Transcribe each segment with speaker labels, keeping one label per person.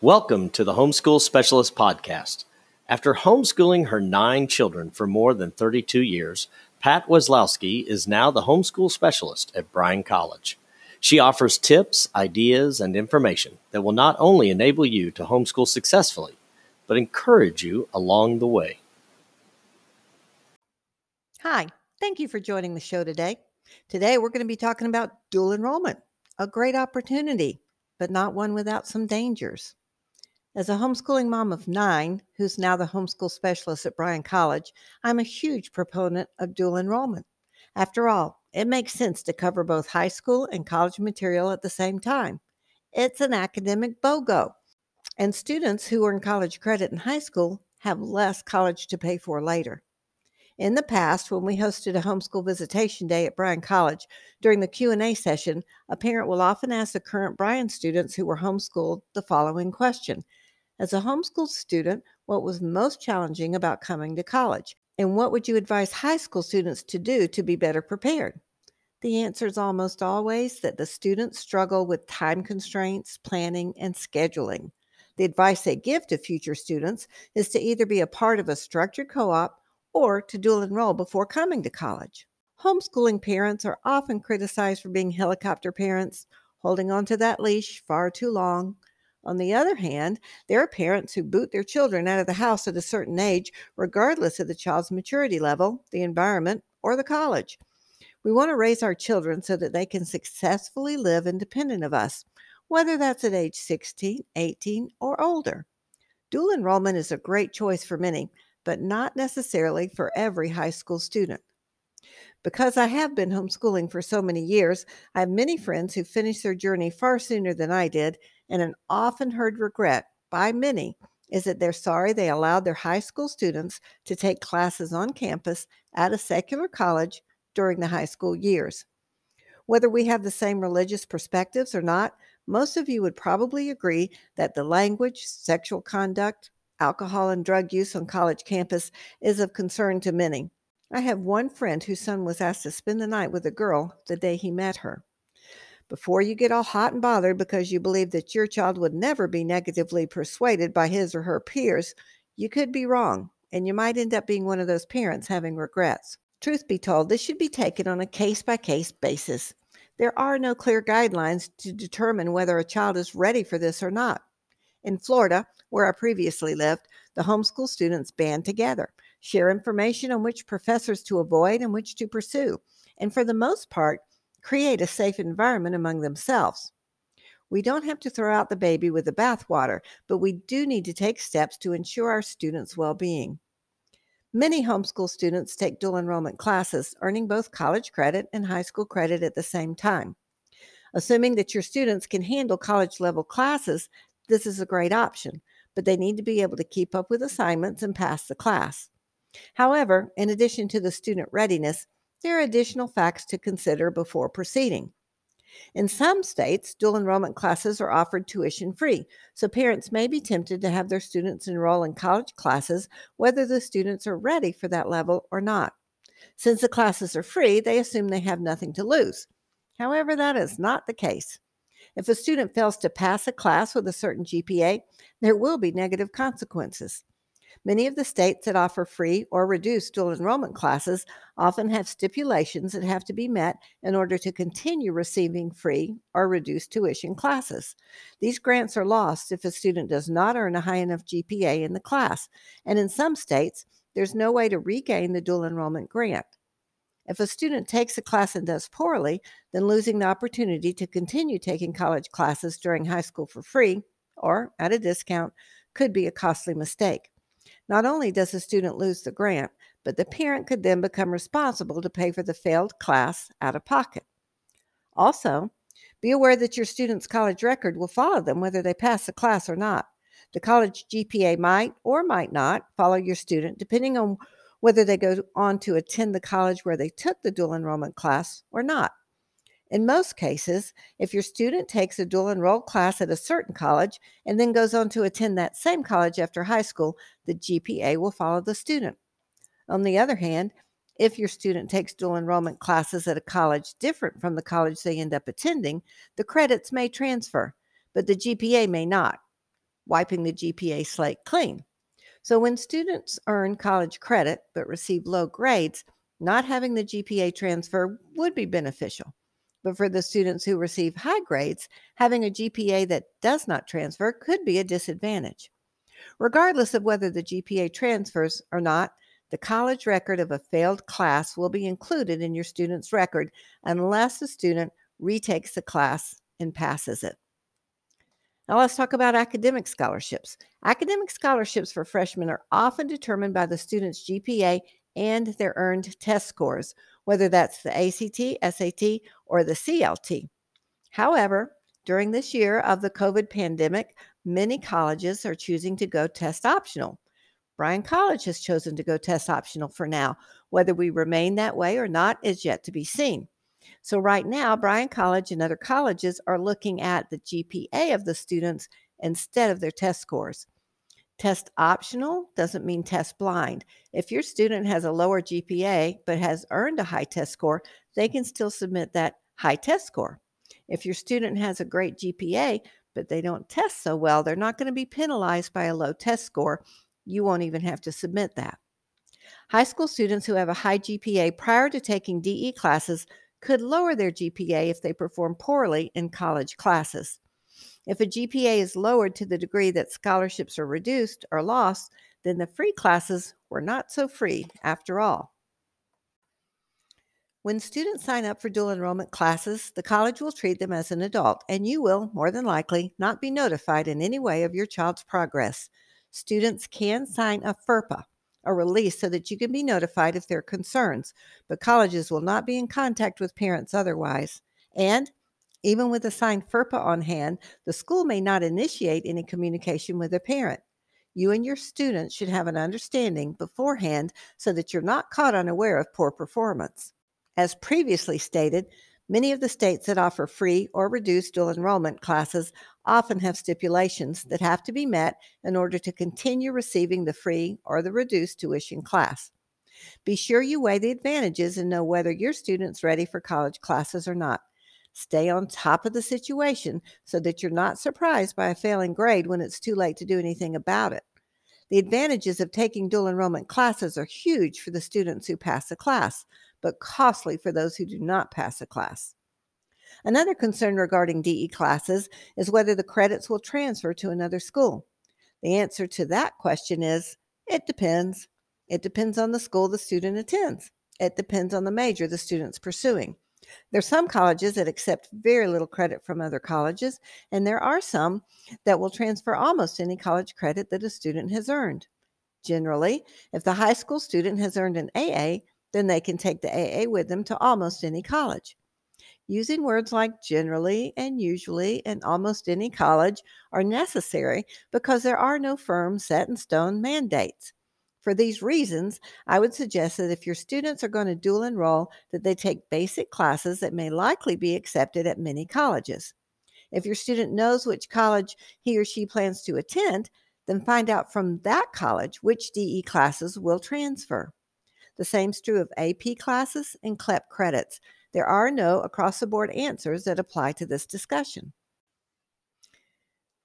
Speaker 1: Welcome to the Homeschool Specialist Podcast. After homeschooling her nine children for more than 32 years, Pat Wesolowski is now the homeschool specialist at Bryan College. She offers tips, ideas, and information that will not only enable you to homeschool successfully, but encourage you along the way.
Speaker 2: Hi, thank you for joining the show today. Today, we're going to be talking about dual enrollment, a great opportunity, but not one without some dangers. As a homeschooling mom of nine, who's now the homeschool specialist at Bryan College, I'm a huge proponent of dual enrollment. After all, it makes sense to cover both high school and college material at the same time. It's an academic BOGO, and students who earn college credit in high school have less college to pay for later. In the past, when we hosted a homeschool visitation day at Bryan College, during the Q&A session, a parent will often ask the current Bryan students who were homeschooled the following question: as a homeschool student, what was most challenging about coming to college? And what would you advise high school students to do to be better prepared? The answer is almost always that the students struggle with time constraints, planning, and scheduling. The advice they give to future students is to either be a part of a structured co op or to dual enroll before coming to college. Homeschooling parents are often criticized for being helicopter parents, holding onto that leash far too long, on the other hand, there are parents who boot their children out of the house at a certain age, regardless of the child's maturity level, the environment, or the college. We want to raise our children so that they can successfully live independent of us, whether that's at age 16, 18, or older. Dual enrollment is a great choice for many, but not necessarily for every high school student. Because I have been homeschooling for so many years, I have many friends who finished their journey far sooner than I did and an often heard regret by many is that they're sorry they allowed their high school students to take classes on campus at a secular college during the high school years. Whether we have the same religious perspectives or not, most of you would probably agree that the language, sexual conduct, alcohol, and drug use on college campus is of concern to many. I have one friend whose son was asked to spend the night with a girl the day he met her. Before you get all hot and bothered because you believe that your child would never be negatively persuaded by his or her peers, you could be wrong, and you might end up being one of those parents having regrets. Truth be told, this should be taken on a case by case basis. There are no clear guidelines to determine whether a child is ready for this or not. In Florida, where I previously lived, the homeschool students band together, share information on which professors to avoid and which to pursue, and for the most part, create a safe environment among themselves. We don't have to throw out the baby with the bathwater, but we do need to take steps to ensure our students' well being. Many homeschool students take dual enrollment classes, earning both college credit and high school credit at the same time. Assuming that your students can handle college level classes, this is a great option, but they need to be able to keep up with assignments and pass the class. However, in addition to the student readiness, there are additional facts to consider before proceeding. In some states, dual enrollment classes are offered tuition free, so parents may be tempted to have their students enroll in college classes whether the students are ready for that level or not. Since the classes are free, they assume they have nothing to lose. However, that is not the case. If a student fails to pass a class with a certain GPA, there will be negative consequences. Many of the states that offer free or reduced dual enrollment classes often have stipulations that have to be met in order to continue receiving free or reduced tuition classes. These grants are lost if a student does not earn a high enough GPA in the class, and in some states, there's no way to regain the dual enrollment grant. If a student takes a class and does poorly, then losing the opportunity to continue taking college classes during high school for free or at a discount could be a costly mistake. Not only does the student lose the grant, but the parent could then become responsible to pay for the failed class out of pocket. Also, be aware that your student's college record will follow them whether they pass the class or not. The college GPA might or might not follow your student depending on whether they go on to attend the college where they took the dual enrollment class or not. In most cases, if your student takes a dual enrolled class at a certain college and then goes on to attend that same college after high school, the GPA will follow the student. On the other hand, if your student takes dual enrollment classes at a college different from the college they end up attending, the credits may transfer, but the GPA may not. wiping the GPA slate clean. So when students earn college credit but receive low grades, not having the GPA transfer would be beneficial. But for the students who receive high grades, having a GPA that does not transfer could be a disadvantage. Regardless of whether the GPA transfers or not, the college record of a failed class will be included in your student's record unless the student retakes the class and passes it. Now let's talk about academic scholarships. Academic scholarships for freshmen are often determined by the student's GPA and their earned test scores, whether that's the ACT, SAT, or the CLT. However, during this year of the COVID pandemic, many colleges are choosing to go test optional. Bryan College has chosen to go test optional for now. Whether we remain that way or not is yet to be seen. So, right now, Bryan College and other colleges are looking at the GPA of the students instead of their test scores. Test optional doesn't mean test blind. If your student has a lower GPA but has earned a high test score, they can still submit that high test score. If your student has a great GPA but they don't test so well, they're not going to be penalized by a low test score. You won't even have to submit that. High school students who have a high GPA prior to taking DE classes could lower their GPA if they perform poorly in college classes. If a GPA is lowered to the degree that scholarships are reduced or lost, then the free classes were not so free after all. When students sign up for dual enrollment classes, the college will treat them as an adult, and you will, more than likely, not be notified in any way of your child's progress. Students can sign a FERPA, a release so that you can be notified if there are concerns, but colleges will not be in contact with parents otherwise. And even with a signed FERPA on hand, the school may not initiate any communication with a parent. You and your students should have an understanding beforehand so that you're not caught unaware of poor performance. As previously stated, Many of the states that offer free or reduced dual enrollment classes often have stipulations that have to be met in order to continue receiving the free or the reduced tuition class. Be sure you weigh the advantages and know whether your student's ready for college classes or not. Stay on top of the situation so that you're not surprised by a failing grade when it's too late to do anything about it. The advantages of taking dual enrollment classes are huge for the students who pass the class, but costly for those who do not pass a class. Another concern regarding DE classes is whether the credits will transfer to another school. The answer to that question is it depends. It depends on the school the student attends. It depends on the major the student's pursuing. There are some colleges that accept very little credit from other colleges, and there are some that will transfer almost any college credit that a student has earned. Generally, if the high school student has earned an AA, then they can take the AA with them to almost any college. Using words like generally and usually and almost any college are necessary because there are no firm set in stone mandates. For these reasons, I would suggest that if your students are going to dual enroll, that they take basic classes that may likely be accepted at many colleges. If your student knows which college he or she plans to attend, then find out from that college which DE classes will transfer. The same is true of AP classes and CLEP credits. There are no across the board answers that apply to this discussion.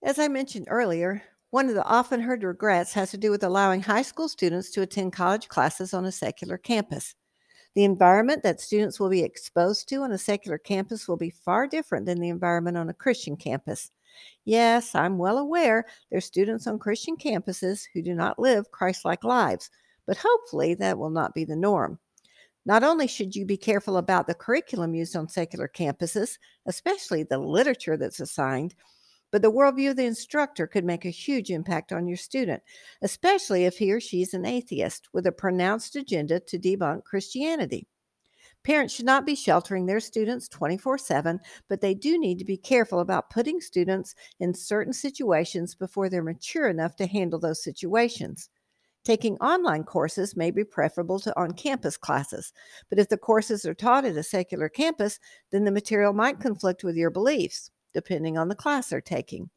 Speaker 2: As I mentioned earlier, one of the often heard regrets has to do with allowing high school students to attend college classes on a secular campus. The environment that students will be exposed to on a secular campus will be far different than the environment on a Christian campus. Yes, I'm well aware there are students on Christian campuses who do not live Christ like lives, but hopefully that will not be the norm. Not only should you be careful about the curriculum used on secular campuses, especially the literature that's assigned, but the worldview of the instructor could make a huge impact on your student, especially if he or she is an atheist with a pronounced agenda to debunk Christianity. Parents should not be sheltering their students 24 7, but they do need to be careful about putting students in certain situations before they're mature enough to handle those situations. Taking online courses may be preferable to on campus classes, but if the courses are taught at a secular campus, then the material might conflict with your beliefs, depending on the class they're taking.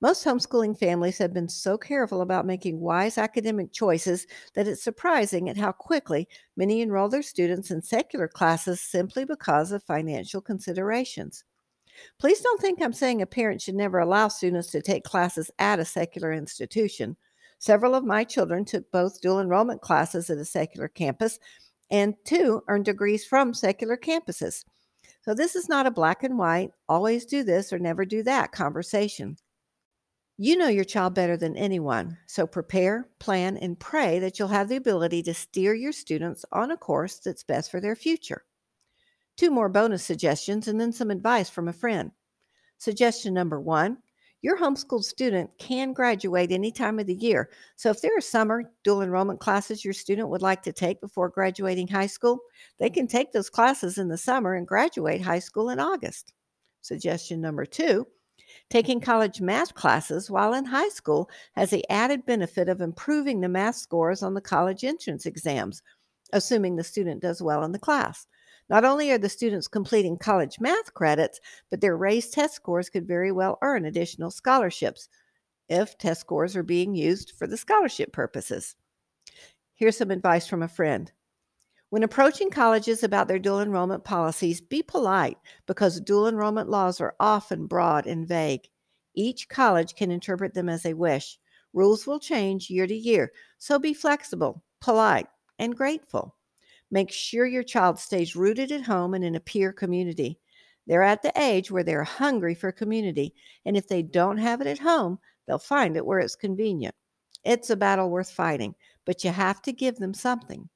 Speaker 2: Most homeschooling families have been so careful about making wise academic choices that it's surprising at how quickly many enroll their students in secular classes simply because of financial considerations. Please don't think I'm saying a parent should never allow students to take classes at a secular institution. Several of my children took both dual enrollment classes at a secular campus, and two earned degrees from secular campuses. So, this is not a black and white, always do this or never do that conversation. You know your child better than anyone, so prepare, plan, and pray that you'll have the ability to steer your students on a course that's best for their future. Two more bonus suggestions and then some advice from a friend. Suggestion number one your homeschooled student can graduate any time of the year. So if there are summer dual enrollment classes your student would like to take before graduating high school, they can take those classes in the summer and graduate high school in August. Suggestion number two taking college math classes while in high school has the added benefit of improving the math scores on the college entrance exams, assuming the student does well in the class. Not only are the students completing college math credits, but their raised test scores could very well earn additional scholarships if test scores are being used for the scholarship purposes. Here's some advice from a friend. When approaching colleges about their dual enrollment policies, be polite because dual enrollment laws are often broad and vague. Each college can interpret them as they wish. Rules will change year to year, so be flexible, polite, and grateful. Make sure your child stays rooted at home and in a peer community. They're at the age where they're hungry for community, and if they don't have it at home, they'll find it where it's convenient. It's a battle worth fighting, but you have to give them something.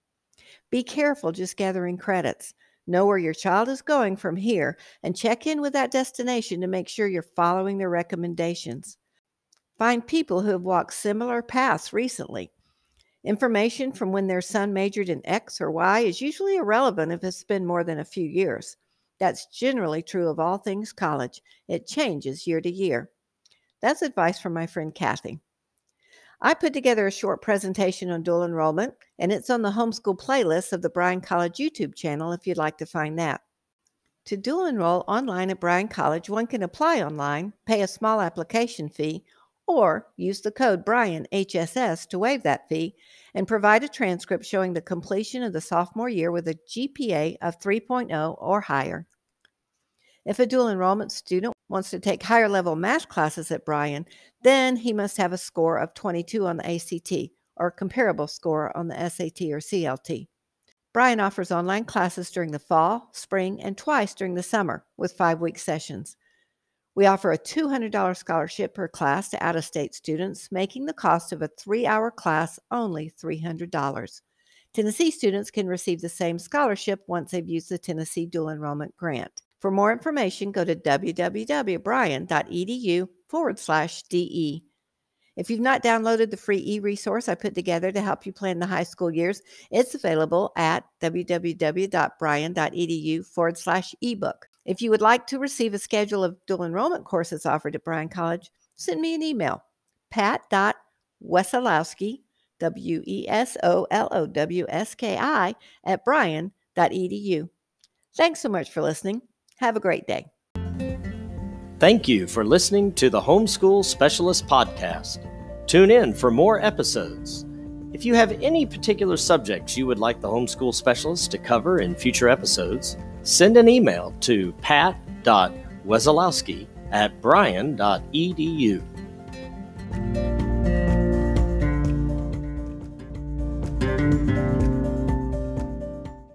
Speaker 2: Be careful just gathering credits. Know where your child is going from here and check in with that destination to make sure you're following their recommendations. Find people who have walked similar paths recently. Information from when their son majored in X or Y is usually irrelevant if it's been more than a few years. That's generally true of all things college. It changes year to year. That's advice from my friend Kathy. I put together a short presentation on dual enrollment, and it's on the homeschool playlist of the Bryan College YouTube channel if you'd like to find that. To dual enroll online at Bryan College, one can apply online, pay a small application fee, or use the code Bryan HSS to waive that fee and provide a transcript showing the completion of the sophomore year with a GPA of 3.0 or higher. If a dual enrollment student wants to take higher level math classes at Bryan, then he must have a score of 22 on the ACT or comparable score on the SAT or CLT. Bryan offers online classes during the fall, spring, and twice during the summer with five week sessions. We offer a $200 scholarship per class to out of state students, making the cost of a three hour class only $300. Tennessee students can receive the same scholarship once they've used the Tennessee Dual Enrollment Grant. For more information, go to www.bryan.edu forward slash DE. If you've not downloaded the free e resource I put together to help you plan the high school years, it's available at www.bryan.edu forward slash ebook. If you would like to receive a schedule of dual enrollment courses offered at Bryan College, send me an email, pat.wesolowski, W E S O L O W S K I, at bryan.edu. Thanks so much for listening. Have a great day.
Speaker 1: Thank you for listening to the Homeschool Specialist Podcast. Tune in for more episodes. If you have any particular subjects you would like the homeschool specialist to cover in future episodes, send an email to pat.wesolowski at bryan.edu.